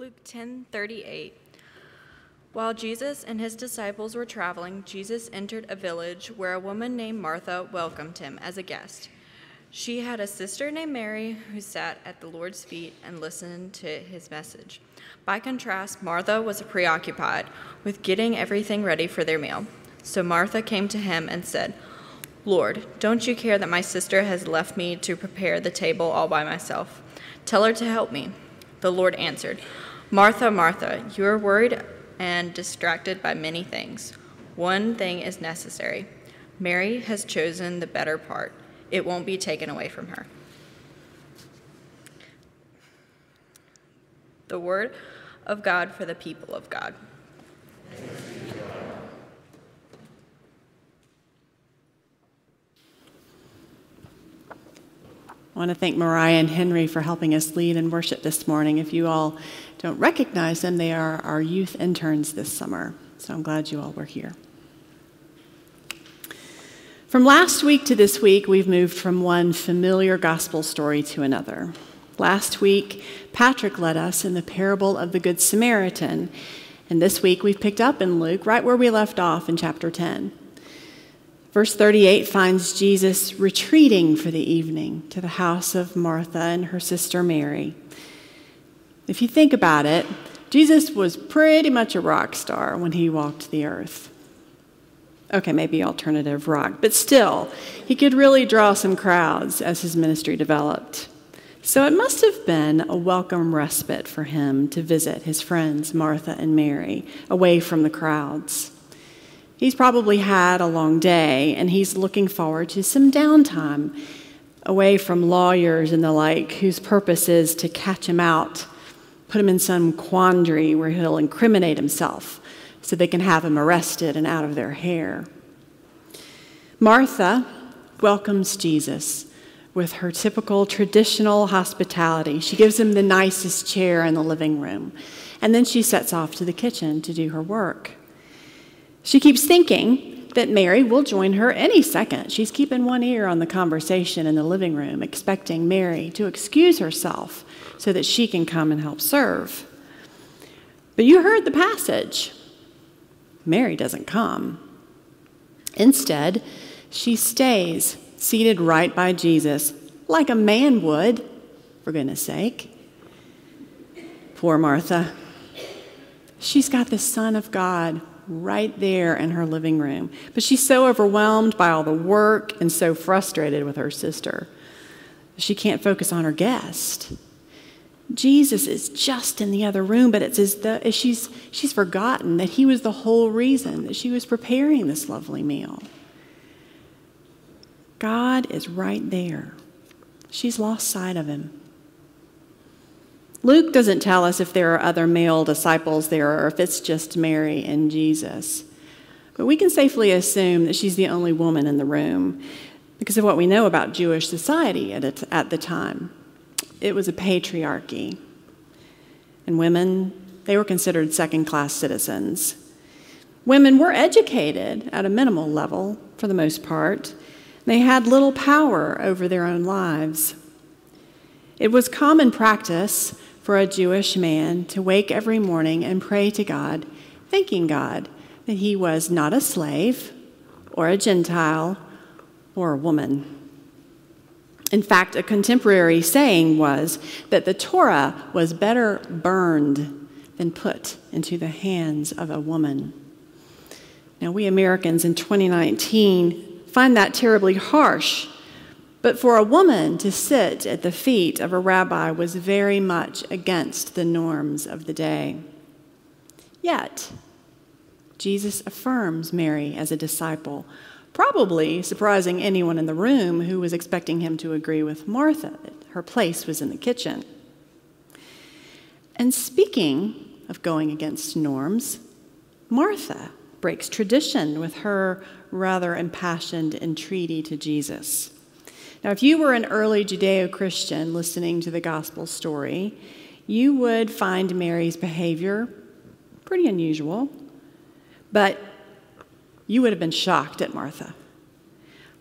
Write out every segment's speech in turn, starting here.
Luke 10:38 While Jesus and his disciples were traveling, Jesus entered a village where a woman named Martha welcomed him as a guest. She had a sister named Mary who sat at the Lord's feet and listened to his message. By contrast, Martha was preoccupied with getting everything ready for their meal. So Martha came to him and said, Lord, don't you care that my sister has left me to prepare the table all by myself? Tell her to help me. The Lord answered, Martha, Martha, you are worried and distracted by many things. One thing is necessary. Mary has chosen the better part, it won't be taken away from her. The word of God for the people of God. I want to thank Mariah and Henry for helping us lead and worship this morning. If you all don't recognize them, they are our youth interns this summer. So I'm glad you all were here. From last week to this week, we've moved from one familiar gospel story to another. Last week, Patrick led us in the parable of the Good Samaritan. And this week, we've picked up in Luke right where we left off in chapter 10. Verse 38 finds Jesus retreating for the evening to the house of Martha and her sister Mary. If you think about it, Jesus was pretty much a rock star when he walked the earth. Okay, maybe alternative rock, but still, he could really draw some crowds as his ministry developed. So it must have been a welcome respite for him to visit his friends, Martha and Mary, away from the crowds. He's probably had a long day and he's looking forward to some downtime away from lawyers and the like whose purpose is to catch him out, put him in some quandary where he'll incriminate himself so they can have him arrested and out of their hair. Martha welcomes Jesus with her typical traditional hospitality. She gives him the nicest chair in the living room, and then she sets off to the kitchen to do her work. She keeps thinking that Mary will join her any second. She's keeping one ear on the conversation in the living room, expecting Mary to excuse herself so that she can come and help serve. But you heard the passage. Mary doesn't come. Instead, she stays seated right by Jesus, like a man would, for goodness sake. Poor Martha. She's got the Son of God right there in her living room. But she's so overwhelmed by all the work and so frustrated with her sister. She can't focus on her guest. Jesus is just in the other room, but it's as though she's, she's forgotten that he was the whole reason that she was preparing this lovely meal. God is right there. She's lost sight of him. Luke doesn't tell us if there are other male disciples there or if it's just Mary and Jesus. But we can safely assume that she's the only woman in the room because of what we know about Jewish society at, at the time. It was a patriarchy. And women, they were considered second class citizens. Women were educated at a minimal level, for the most part. They had little power over their own lives. It was common practice for a Jewish man to wake every morning and pray to God, thanking God that he was not a slave or a Gentile or a woman. In fact, a contemporary saying was that the Torah was better burned than put into the hands of a woman. Now, we Americans in 2019 find that terribly harsh but for a woman to sit at the feet of a rabbi was very much against the norms of the day. Yet, Jesus affirms Mary as a disciple, probably surprising anyone in the room who was expecting him to agree with Martha that her place was in the kitchen. And speaking of going against norms, Martha breaks tradition with her rather impassioned entreaty to Jesus. Now, if you were an early Judeo Christian listening to the gospel story, you would find Mary's behavior pretty unusual, but you would have been shocked at Martha.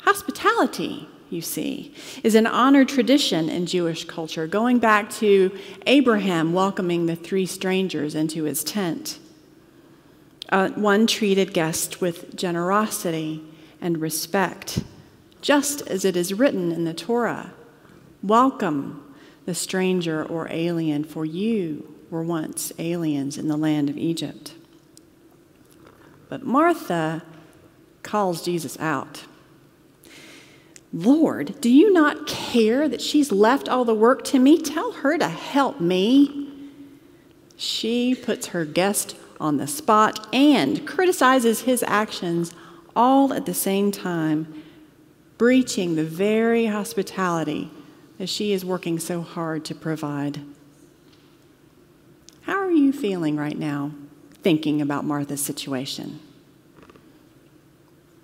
Hospitality you see, is an honored tradition in Jewish culture, going back to Abraham welcoming the three strangers into his tent. Uh, one treated guests with generosity and respect, just as it is written in the Torah Welcome the stranger or alien, for you were once aliens in the land of Egypt. But Martha calls Jesus out. Lord, do you not care that she's left all the work to me? Tell her to help me. She puts her guest on the spot and criticizes his actions all at the same time, breaching the very hospitality that she is working so hard to provide. How are you feeling right now, thinking about Martha's situation?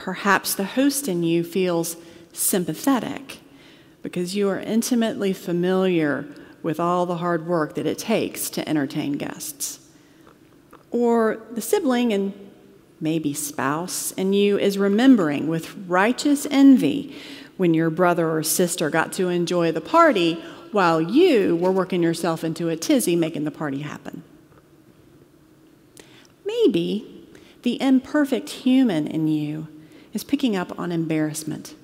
Perhaps the host in you feels sympathetic because you are intimately familiar with all the hard work that it takes to entertain guests. Or the sibling and maybe spouse in you is remembering with righteous envy when your brother or sister got to enjoy the party while you were working yourself into a tizzy making the party happen. Maybe the imperfect human in you is picking up on embarrassment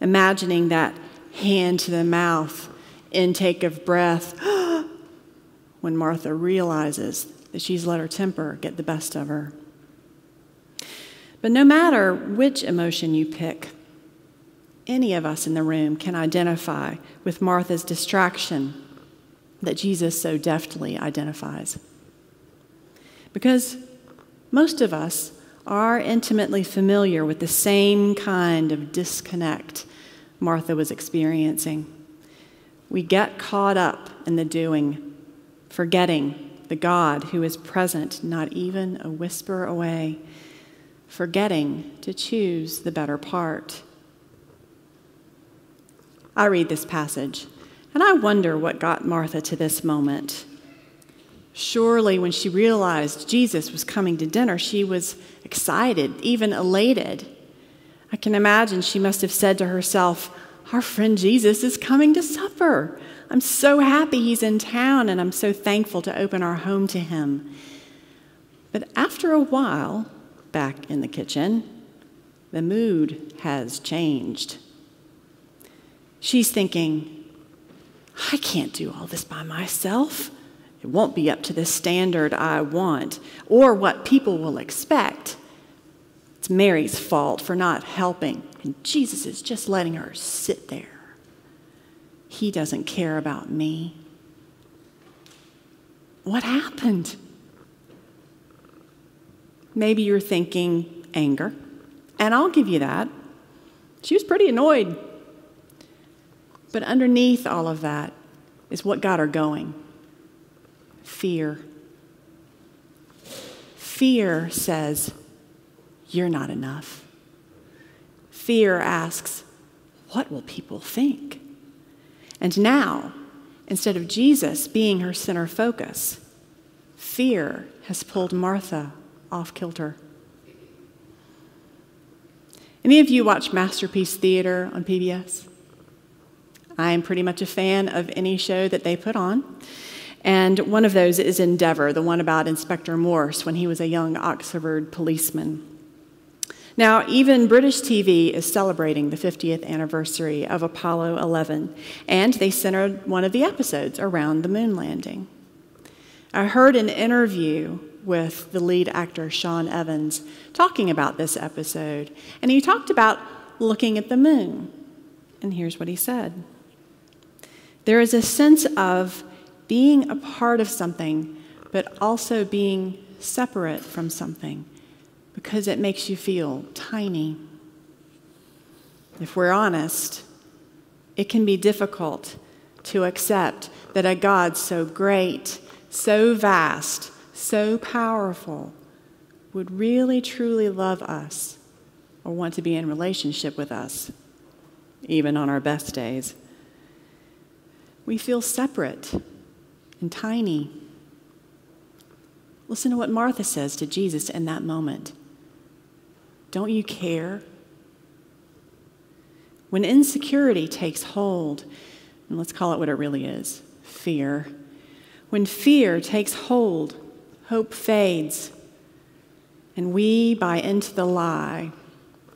imagining that hand to the mouth intake of breath when Martha realizes that she's let her temper get the best of her. But no matter which emotion you pick, any of us in the room can identify with Martha's distraction that Jesus so deftly identifies. Because most of us are intimately familiar with the same kind of disconnect Martha was experiencing. We get caught up in the doing, forgetting the God who is present, not even a whisper away, forgetting to choose the better part. I read this passage, and I wonder what got Martha to this moment. Surely, when she realized Jesus was coming to dinner, she was excited, even elated. I can imagine she must have said to herself, Our friend Jesus is coming to supper. I'm so happy he's in town, and I'm so thankful to open our home to him. But after a while, back in the kitchen, the mood has changed. She's thinking, I can't do all this by myself. Won't be up to the standard I want or what people will expect. It's Mary's fault for not helping, and Jesus is just letting her sit there. He doesn't care about me. What happened? Maybe you're thinking anger, and I'll give you that. She was pretty annoyed. But underneath all of that is what got her going fear. Fear says, you're not enough. Fear asks, What will people think? And now, instead of Jesus being her center focus, fear has pulled Martha off kilter. Any of you watch Masterpiece Theater on PBS? I am pretty much a fan of any show that they put on. And one of those is Endeavour, the one about Inspector Morse when he was a young Oxford policeman. Now, even British TV is celebrating the 50th anniversary of Apollo 11, and they centered one of the episodes around the moon landing. I heard an interview with the lead actor, Shaun Evans, talking about this episode, and he talked about looking at the moon. And here's what he said There is a sense of being a part of something, but also being separate from something because it makes you feel tiny. If we're honest, it can be difficult to accept that a God so great, so vast, so powerful would really truly love us or want to be in relationship with us, even on our best days. We feel separate and tiny. Listen to what Martha says to Jesus in that moment. Don't you care? when insecurity takes hold, and let's call it what it really is fear. When fear takes hold, hope fades, and we buy into the lie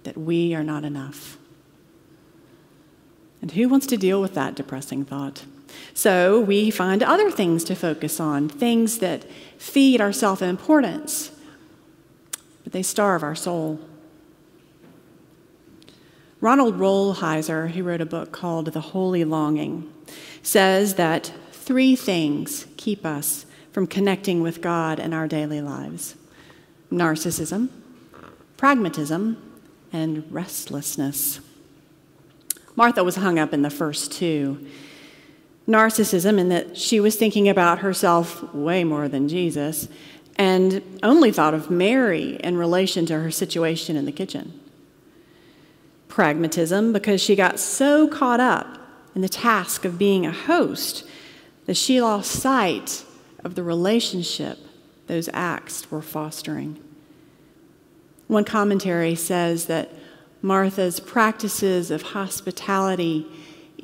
that we are not enough. And who wants to deal with that depressing thought? So we find other things to focus on, things that feed our self importance, but they starve our soul. Ronald Rolheiser, who wrote a book called The Holy Longing, says that three things keep us from connecting with God in our daily lives narcissism, pragmatism, and restlessness. Martha was hung up in the first two narcissism, in that she was thinking about herself way more than Jesus and only thought of Mary in relation to her situation in the kitchen. Pragmatism, because she got so caught up in the task of being a host that she lost sight of the relationship those acts were fostering. One commentary says that Martha's practices of hospitality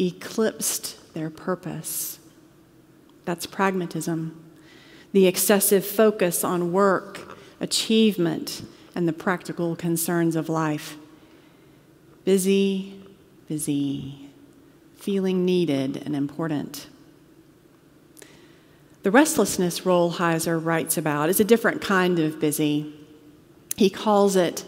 eclipsed their purpose. That's pragmatism, the excessive focus on work, achievement, and the practical concerns of life. Busy, busy, feeling needed and important. The restlessness Rolheiser writes about is a different kind of busy. He calls it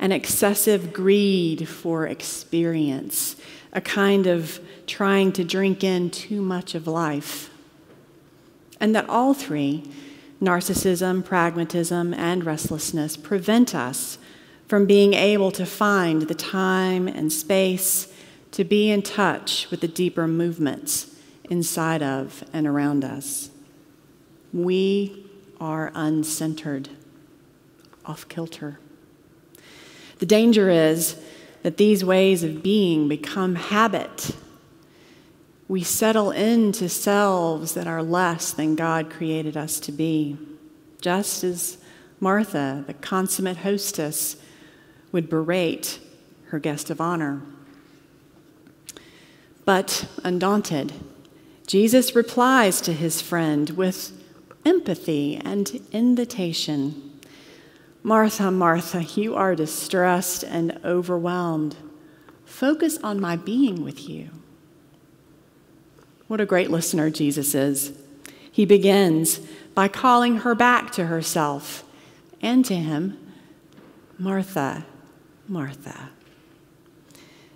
an excessive greed for experience, a kind of trying to drink in too much of life. And that all three, narcissism, pragmatism, and restlessness, prevent us from being able to find the time and space to be in touch with the deeper movements inside of and around us. We are uncentered, off kilter. The danger is that these ways of being become habit. We settle into selves that are less than God created us to be, just as Martha, the consummate hostess, would berate her guest of honor. But undaunted, Jesus replies to his friend with empathy and invitation. Martha, Martha, you are distressed and overwhelmed. Focus on my being with you. What a great listener Jesus is. He begins by calling her back to herself and to him Martha, Martha.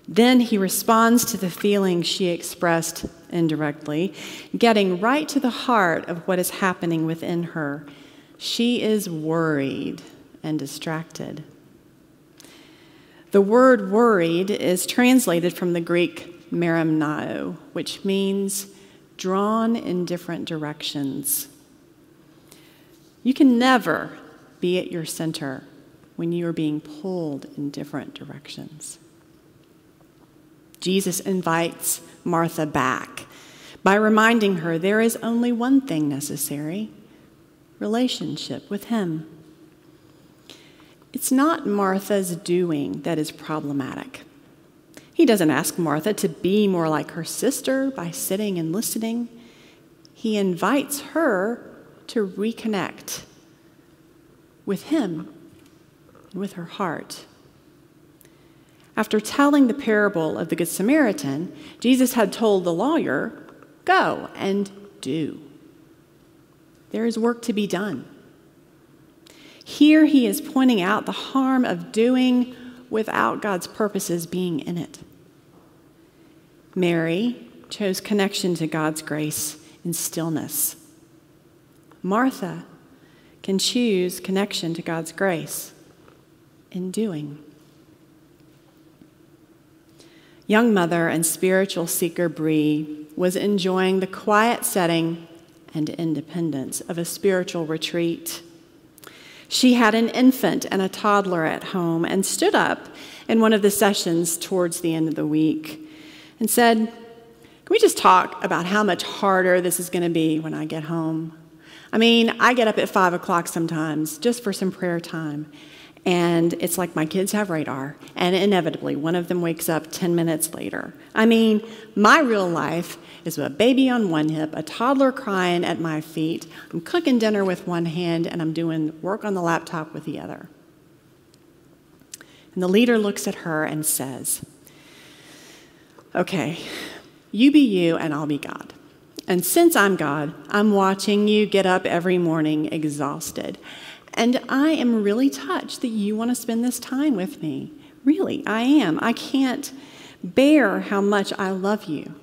Then he responds to the feeling she expressed indirectly, getting right to the heart of what is happening within her. She is worried and distracted. The word worried is translated from the Greek merimnao, which means drawn in different directions. You can never be at your center when you are being pulled in different directions. Jesus invites Martha back by reminding her there is only one thing necessary relationship with Him. It's not Martha's doing that is problematic. He doesn't ask Martha to be more like her sister by sitting and listening. He invites her to reconnect with him with her heart. After telling the parable of the Good Samaritan, Jesus had told the lawyer, Go and do. There is work to be done. Here he is pointing out the harm of doing without God's purposes being in it. Mary chose connection to God's grace in stillness. Martha can choose connection to God's grace in doing. Young mother and spiritual seeker Bree was enjoying the quiet setting and independence of a spiritual retreat. She had an infant and a toddler at home and stood up in one of the sessions towards the end of the week and said, Can we just talk about how much harder this is going to be when I get home? I mean, I get up at five o'clock sometimes just for some prayer time. And it's like my kids have radar, and inevitably one of them wakes up 10 minutes later. I mean, my real life is a baby on one hip, a toddler crying at my feet. I'm cooking dinner with one hand, and I'm doing work on the laptop with the other. And the leader looks at her and says, Okay, you be you, and I'll be God. And since I'm God, I'm watching you get up every morning exhausted. And I am really touched that you want to spend this time with me. Really, I am. I can't bear how much I love you.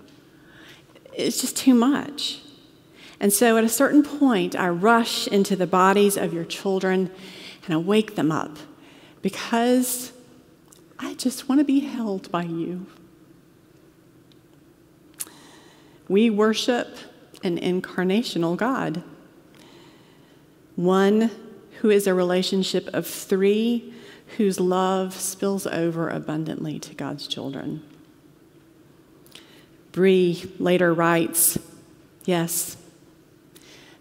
It's just too much. And so at a certain point, I rush into the bodies of your children and I wake them up because I just want to be held by you. We worship an incarnational God, one who is a relationship of three whose love spills over abundantly to God's children. Bree later writes Yes,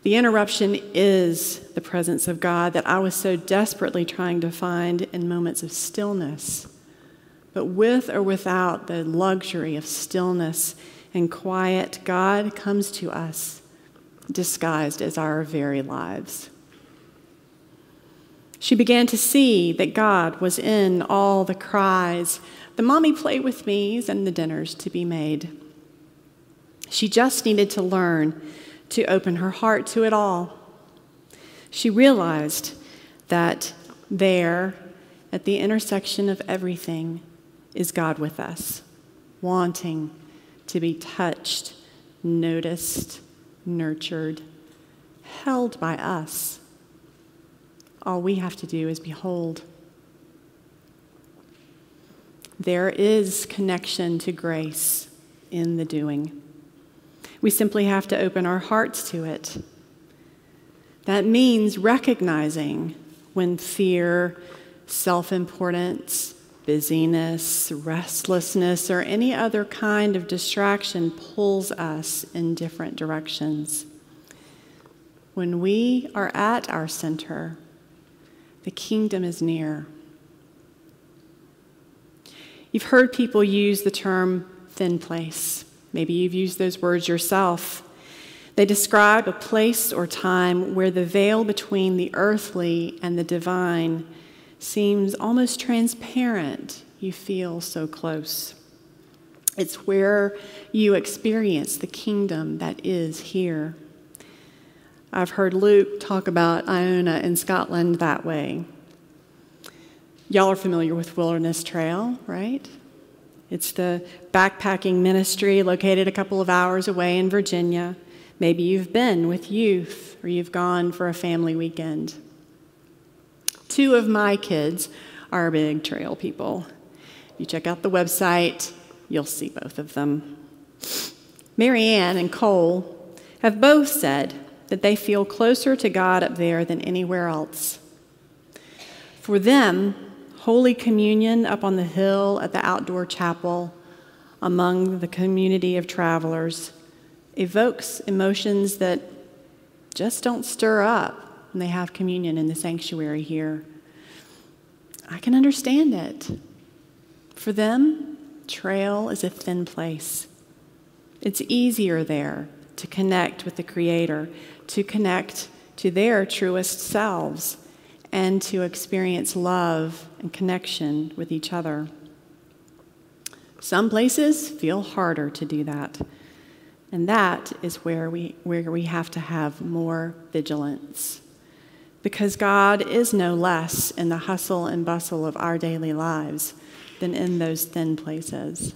the interruption is the presence of God that I was so desperately trying to find in moments of stillness. But with or without the luxury of stillness and quiet, God comes to us disguised as our very lives. She began to see that God was in all the cries, the mommy play with me's, and the dinners to be made. She just needed to learn to open her heart to it all. She realized that there, at the intersection of everything, is God with us, wanting to be touched, noticed, nurtured, held by us. All we have to do is behold. There is connection to grace in the doing. We simply have to open our hearts to it. That means recognizing when fear, self importance, busyness, restlessness, or any other kind of distraction pulls us in different directions. When we are at our center, the kingdom is near. You've heard people use the term thin place. Maybe you've used those words yourself. They describe a place or time where the veil between the earthly and the divine seems almost transparent. You feel so close. It's where you experience the kingdom that is here. I've heard Luke talk about Iona in Scotland that way. Y'all are familiar with Wilderness Trail, right? It's the backpacking ministry located a couple of hours away in Virginia. Maybe you've been with youth or you've gone for a family weekend. Two of my kids are big trail people. If you check out the website, you'll see both of them. Marianne and Cole have both said that they feel closer to God up there than anywhere else. For them, Holy Communion up on the hill at the outdoor chapel among the community of travelers evokes emotions that just don't stir up when they have communion in the sanctuary here. I can understand it. For them, trail is a thin place. It's easier there to connect with the Creator, to connect to their truest selves, and to experience love and connection with each other. Some places feel harder to do that. And that is where we, where we have to have more vigilance. Because God is no less in the hustle and bustle of our daily lives than in those thin places.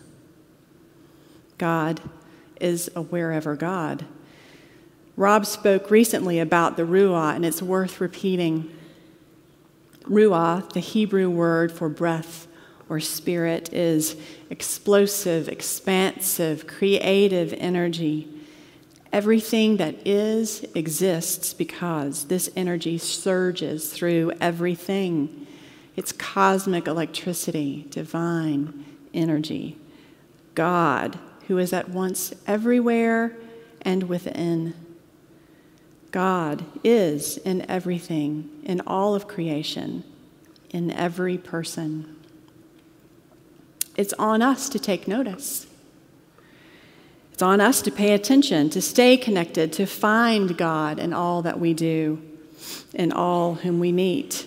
God is a wherever God. Rob spoke recently about the Ruah, and it's worth repeating. Ruah, the Hebrew word for breath or spirit, is explosive, expansive, creative energy. Everything that is exists because this energy surges through everything. It's cosmic electricity, divine energy. God who is at once everywhere and within. God is in everything, in all of creation, in every person. It's on us to take notice. It's on us to pay attention, to stay connected, to find God in all that we do, in all whom we meet.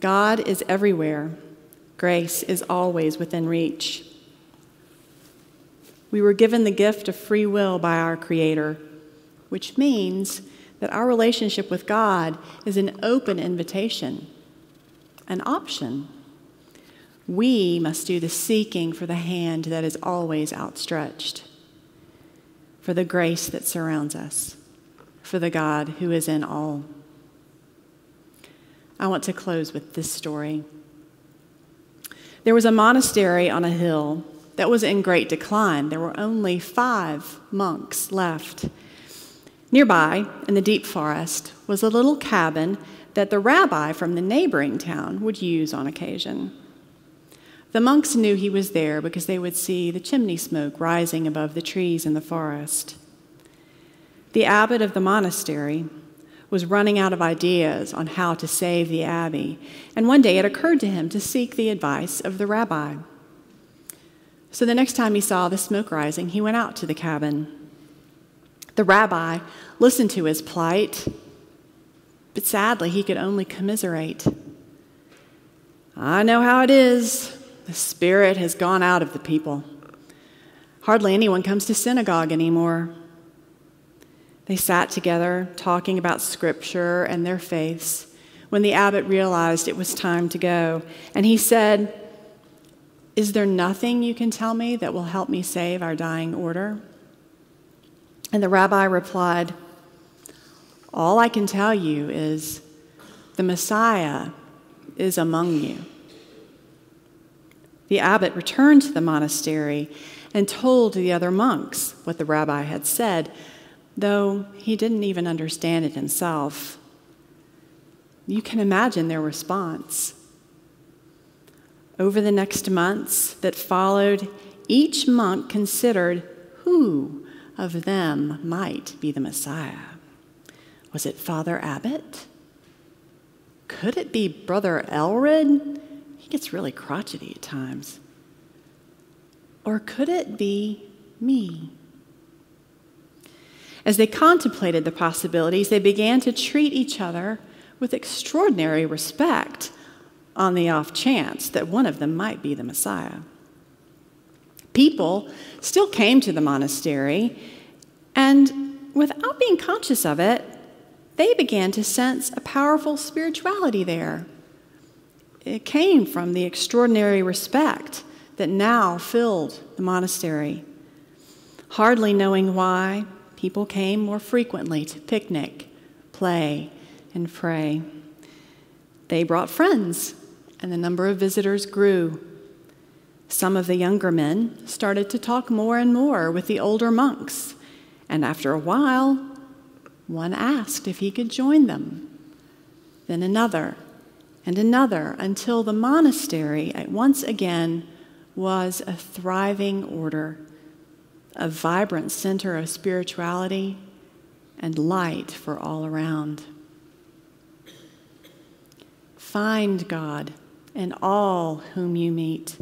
God is everywhere. Grace is always within reach. We were given the gift of free will by our Creator, which means that our relationship with God is an open invitation, an option. We must do the seeking for the hand that is always outstretched, for the grace that surrounds us, for the God who is in all. I want to close with this story. There was a monastery on a hill that was in great decline. There were only five monks left. Nearby, in the deep forest, was a little cabin that the rabbi from the neighboring town would use on occasion. The monks knew he was there because they would see the chimney smoke rising above the trees in the forest. The abbot of the monastery was running out of ideas on how to save the abbey, and one day it occurred to him to seek the advice of the rabbi. So the next time he saw the smoke rising, he went out to the cabin. The rabbi listened to his plight, but sadly, he could only commiserate. I know how it is. The spirit has gone out of the people. Hardly anyone comes to synagogue anymore. They sat together talking about scripture and their faiths when the abbot realized it was time to go. And he said, is there nothing you can tell me that will help me save our dying order? And the rabbi replied, All I can tell you is the Messiah is among you. The abbot returned to the monastery and told the other monks what the rabbi had said, though he didn't even understand it himself. You can imagine their response. Over the next months that followed, each monk considered who of them might be the Messiah. Was it Father Abbot? Could it be Brother Elred? He gets really crotchety at times. Or could it be me? As they contemplated the possibilities, they began to treat each other with extraordinary respect on the off chance that one of them might be the Messiah. People still came to the monastery, and without being conscious of it, they began to sense a powerful spirituality there. It came from the extraordinary respect that now filled the monastery. Hardly knowing why, people came more frequently to picnic, play, and pray. They brought friends and the number of visitors grew. Some of the younger men started to talk more and more with the older monks, and after a while, one asked if he could join them. Then another, and another, until the monastery once again was a thriving order, a vibrant center of spirituality and light for all around. Find God and all whom you meet.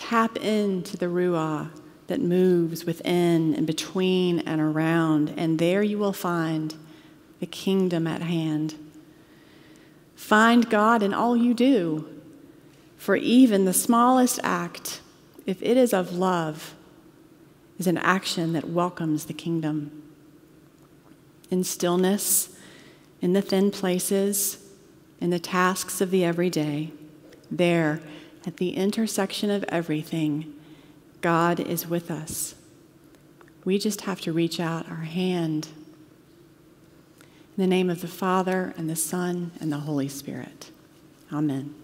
Tap into the Ruah that moves within and between and around, and there you will find the kingdom at hand. Find God in all you do, for even the smallest act, if it is of love, is an action that welcomes the kingdom. In stillness, in the thin places, in the tasks of the everyday, there, at the intersection of everything, God is with us. We just have to reach out our hand. In the name of the Father, and the Son, and the Holy Spirit. Amen.